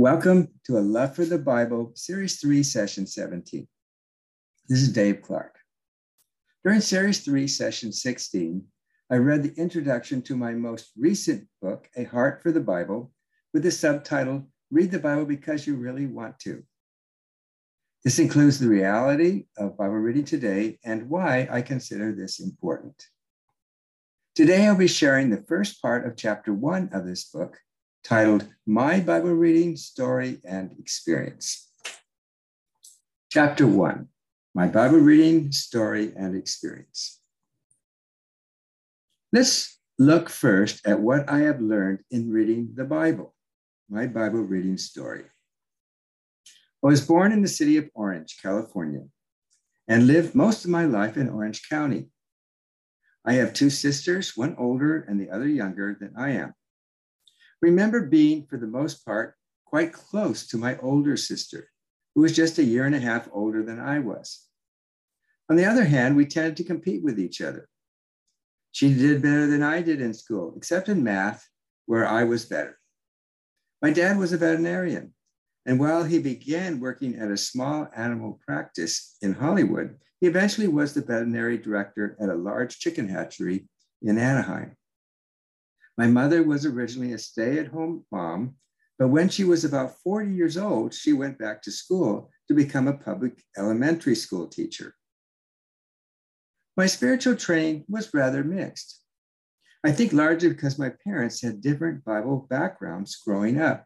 Welcome to A Love for the Bible, Series 3, Session 17. This is Dave Clark. During Series 3, Session 16, I read the introduction to my most recent book, A Heart for the Bible, with the subtitle, Read the Bible Because You Really Want to. This includes the reality of Bible reading today and why I consider this important. Today, I'll be sharing the first part of chapter one of this book, titled My Bible Reading, Story, and Experience. Chapter 1 My Bible Reading, Story, and Experience. Let's look first at what I have learned in reading the Bible, my Bible reading story. I was born in the city of Orange, California, and lived most of my life in Orange County. I have two sisters, one older and the other younger than I am remember being, for the most part, quite close to my older sister, who was just a year and a half older than I was. On the other hand, we tended to compete with each other. She did better than I did in school, except in math, where I was better. My dad was a veterinarian, and while he began working at a small animal practice in Hollywood, he eventually was the veterinary director at a large chicken hatchery in Anaheim. My mother was originally a stay at home mom, but when she was about 40 years old, she went back to school to become a public elementary school teacher. My spiritual training was rather mixed. I think largely because my parents had different Bible backgrounds growing up.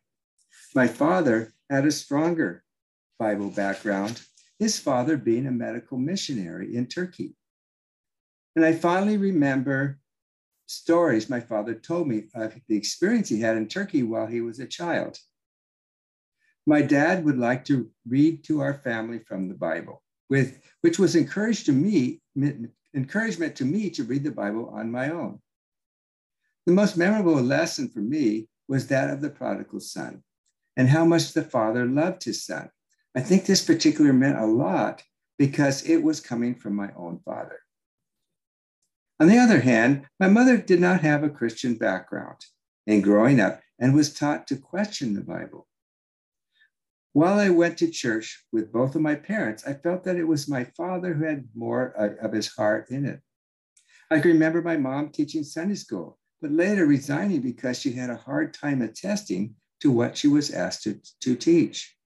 My father had a stronger Bible background, his father being a medical missionary in Turkey. And I finally remember stories my father told me of the experience he had in Turkey while he was a child. My dad would like to read to our family from the Bible, with, which was encouraged to me, encouragement to me to read the Bible on my own. The most memorable lesson for me was that of the prodigal son and how much the father loved his son. I think this particular meant a lot because it was coming from my own father. On the other hand, my mother did not have a Christian background in growing up and was taught to question the Bible. While I went to church with both of my parents, I felt that it was my father who had more of his heart in it. I can remember my mom teaching Sunday school, but later resigning because she had a hard time attesting to what she was asked to, to teach.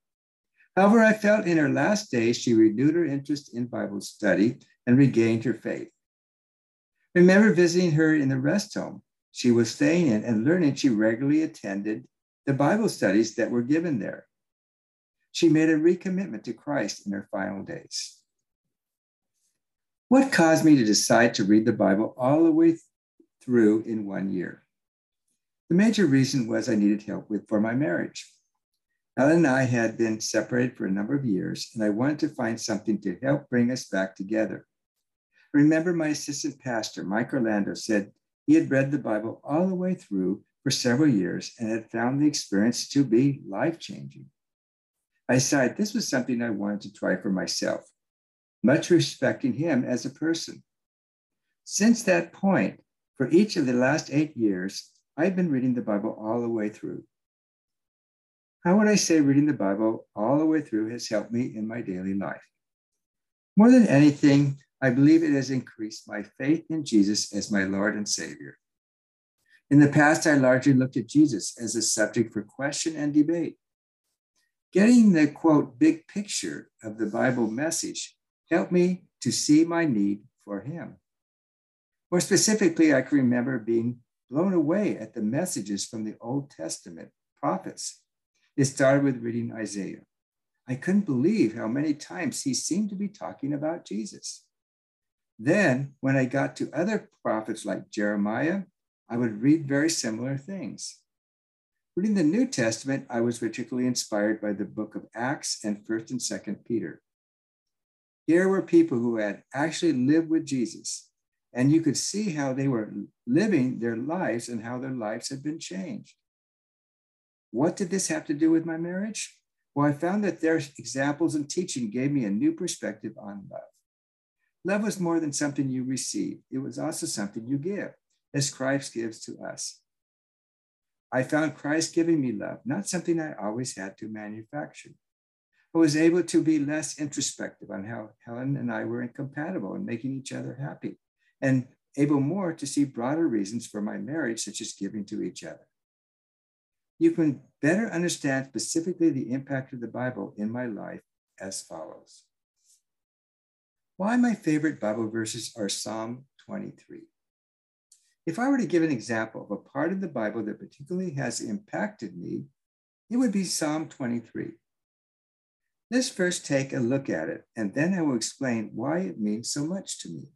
However, I felt in her last days she renewed her interest in Bible study and regained her faith remember visiting her in the rest home she was staying in and learning she regularly attended the Bible studies that were given there. She made a recommitment to Christ in her final days. What caused me to decide to read the Bible all the way through in one year? The major reason was I needed help with for my marriage. Ellen and I had been separated for a number of years, and I wanted to find something to help bring us back together remember my assistant pastor, Mike Orlando, said he had read the Bible all the way through for several years and had found the experience to be life changing. I decided this was something I wanted to try for myself, much respecting him as a person. Since that point, for each of the last eight years, I've been reading the Bible all the way through. How would I say reading the Bible all the way through has helped me in my daily life? More than anything, I believe it has increased my faith in Jesus as my Lord and Savior. In the past, I largely looked at Jesus as a subject for question and debate. Getting the quote, big picture of the Bible message helped me to see my need for Him. More specifically, I can remember being blown away at the messages from the Old Testament prophets. It started with reading Isaiah. I couldn't believe how many times he seemed to be talking about Jesus. Then, when I got to other prophets like Jeremiah, I would read very similar things. Reading the New Testament, I was particularly inspired by the book of Acts and 1st and 2nd Peter. Here were people who had actually lived with Jesus, and you could see how they were living their lives and how their lives had been changed. What did this have to do with my marriage? Well, I found that their examples and teaching gave me a new perspective on love. Love was more than something you receive, it was also something you give, as Christ gives to us. I found Christ giving me love, not something I always had to manufacture. I was able to be less introspective on how Helen and I were incompatible and making each other happy, and able more to see broader reasons for my marriage, such as giving to each other. You can better understand specifically the impact of the Bible in my life as follows. Why my favorite Bible verses are Psalm 23. If I were to give an example of a part of the Bible that particularly has impacted me, it would be Psalm 23. Let's first take a look at it, and then I will explain why it means so much to me.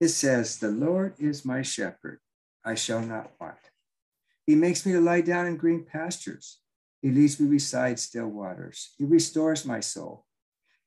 It says, The Lord is my shepherd, I shall not want. He makes me to lie down in green pastures. He leads me beside still waters. He restores my soul.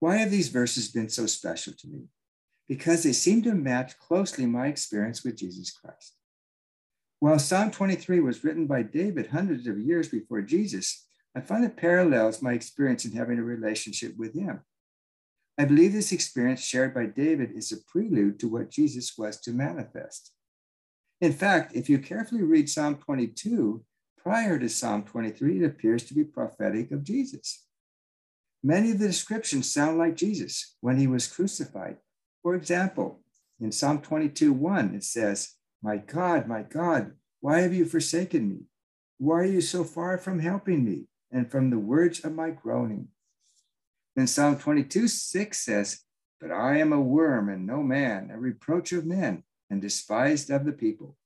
Why have these verses been so special to me? because they seem to match closely my experience with Jesus Christ. While Psalm 23 was written by David hundreds of years before Jesus, I find it parallels my experience in having a relationship with him. I believe this experience shared by David is a prelude to what Jesus was to manifest. In fact, if you carefully read Psalm 22, prior to Psalm 23, it appears to be prophetic of Jesus. Many of the descriptions sound like Jesus when he was crucified, for example, in Psalm 22 1, it says, My God, my God, why have you forsaken me? Why are you so far from helping me and from the words of my groaning? Then Psalm 22 6 says, But I am a worm and no man, a reproach of men, and despised of the people.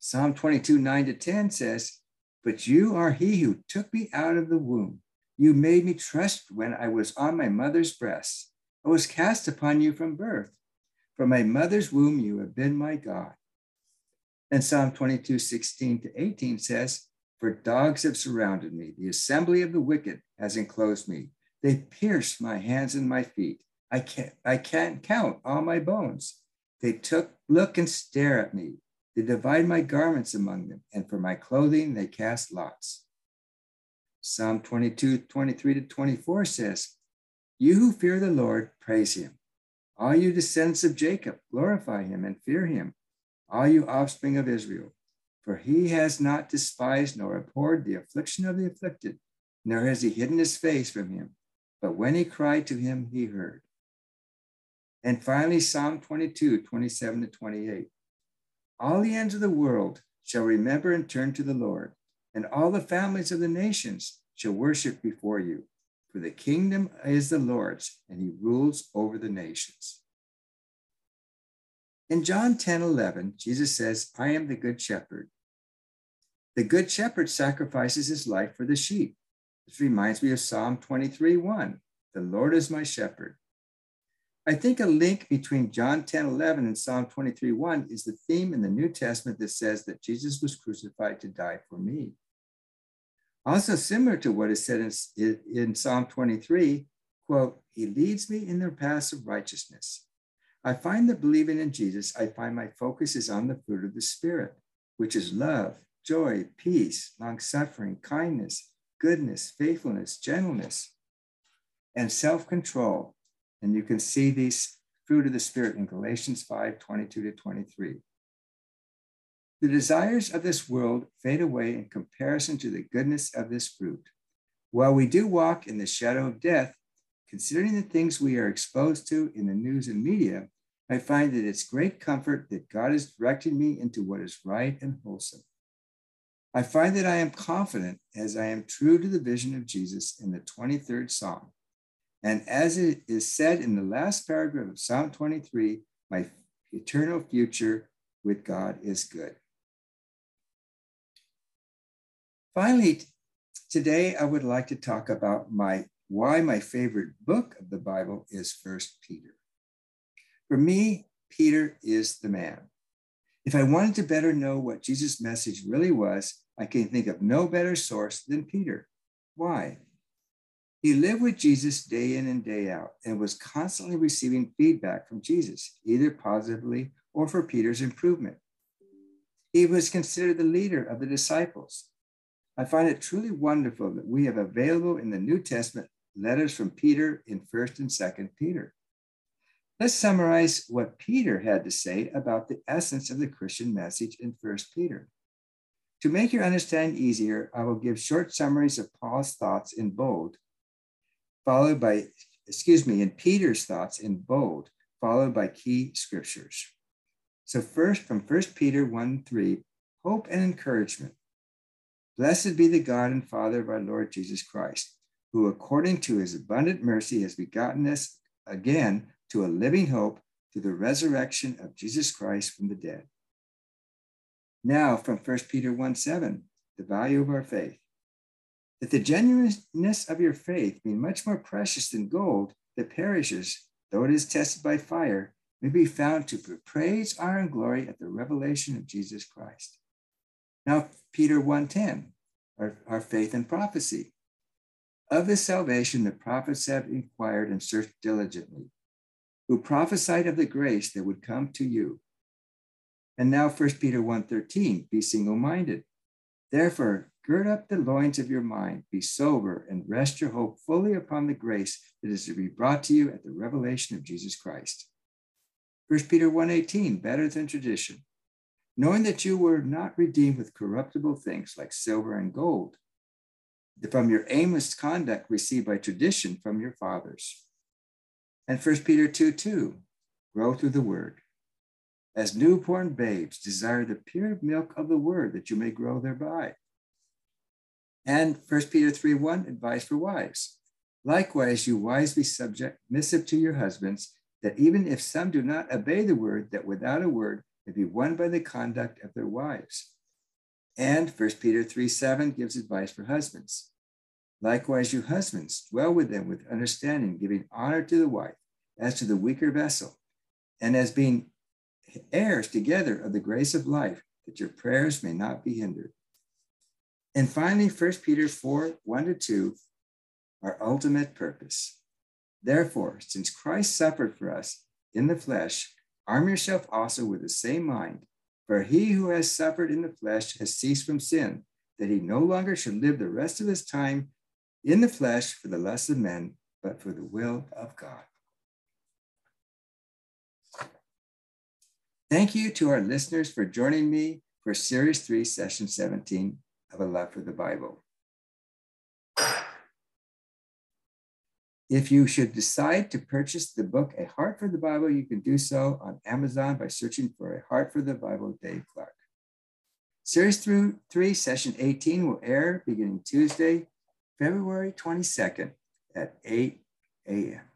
Psalm 22 9 to 10 says, But you are he who took me out of the womb. You made me trust when I was on my mother's breast. I was cast upon you from birth. From my mother's womb, you have been my God. And Psalm 22, 16 to 18 says, For dogs have surrounded me, the assembly of the wicked has enclosed me. They pierced my hands and my feet. I can't, I can't count all my bones. They took, look and stare at me. They divide my garments among them, and for my clothing they cast lots. Psalm 22, 23 to 24 says, you who fear the Lord, praise him. All you descendants of Jacob, glorify him and fear him. All you offspring of Israel, for he has not despised nor abhorred the affliction of the afflicted, nor has he hidden his face from him. But when he cried to him, he heard. And finally, Psalm 22, 27 to 28. All the ends of the world shall remember and turn to the Lord, and all the families of the nations shall worship before you. For the kingdom is the Lord's, and he rules over the nations. In John 10 11, Jesus says, I am the good shepherd. The good shepherd sacrifices his life for the sheep. This reminds me of Psalm 23 1. The Lord is my shepherd. I think a link between John 10 11 and Psalm 23 1 is the theme in the New Testament that says that Jesus was crucified to die for me. Also similar to what is said in, in Psalm 23, quote, he leads me in the paths of righteousness. I find that believing in Jesus, I find my focus is on the fruit of the Spirit, which is love, joy, peace, long suffering, kindness, goodness, faithfulness, gentleness, and self control. And you can see these fruit of the Spirit in Galatians 5 22 to 23. The desires of this world fade away in comparison to the goodness of this fruit. While we do walk in the shadow of death, considering the things we are exposed to in the news and media, I find that it's great comfort that God is directing me into what is right and wholesome. I find that I am confident as I am true to the vision of Jesus in the 23rd Psalm. And as it is said in the last paragraph of Psalm 23, my eternal future with God is good. Finally, today I would like to talk about my why my favorite book of the Bible is First Peter. For me, Peter is the man. If I wanted to better know what Jesus' message really was, I can think of no better source than Peter. Why? He lived with Jesus day in and day out and was constantly receiving feedback from Jesus, either positively or for Peter's improvement. He was considered the leader of the disciples. I find it truly wonderful that we have available in the New Testament letters from Peter in 1st and 2nd Peter. Let's summarize what Peter had to say about the essence of the Christian message in 1st Peter. To make your understanding easier, I will give short summaries of Paul's thoughts in bold, followed by, excuse me, in Peter's thoughts in bold, followed by key scriptures. So first from 1 Peter 1, 3, hope and encouragement. Blessed be the God and Father of our Lord Jesus Christ, who according to his abundant mercy has begotten us again to a living hope through the resurrection of Jesus Christ from the dead. Now, from 1 Peter 1 7, the value of our faith. That the genuineness of your faith, being much more precious than gold that perishes, though it is tested by fire, may be found to praise, honor, and glory at the revelation of Jesus Christ. Now, Peter 1:10, our, our faith and prophecy. Of this salvation, the prophets have inquired and searched diligently who prophesied of the grace that would come to you. And now 1 Peter 1:13, be single-minded. Therefore, gird up the loins of your mind, be sober, and rest your hope fully upon the grace that is to be brought to you at the revelation of Jesus Christ. 1 Peter 1:18, better than tradition, knowing that you were not redeemed with corruptible things like silver and gold, from your aimless conduct received by tradition from your fathers and 1 Peter 2 2, grow through the word. As newborn babes, desire the pure milk of the word that you may grow thereby. And 1 Peter 3 1, advice for wives. Likewise, you be subject, submissive to your husbands, that even if some do not obey the word, that without a word may be won by the conduct of their wives. And 1 Peter 3 7 gives advice for husbands. Likewise, you husbands, dwell with them with understanding, giving honor to the wife as to the weaker vessel, and as being heirs together of the grace of life, that your prayers may not be hindered. And finally, 1 Peter 4 1 to 2, our ultimate purpose. Therefore, since Christ suffered for us in the flesh, arm yourself also with the same mind. For he who has suffered in the flesh has ceased from sin, that he no longer should live the rest of his time in the flesh for the lust of men, but for the will of God. Thank you to our listeners for joining me for Series 3, Session 17 of A Love for the Bible. If you should decide to purchase the book A Heart for the Bible, you can do so on Amazon by searching for A Heart for the Bible, Dave Clark. Series through 3, Session 18 will air beginning Tuesday, February 22nd at 8 a.m.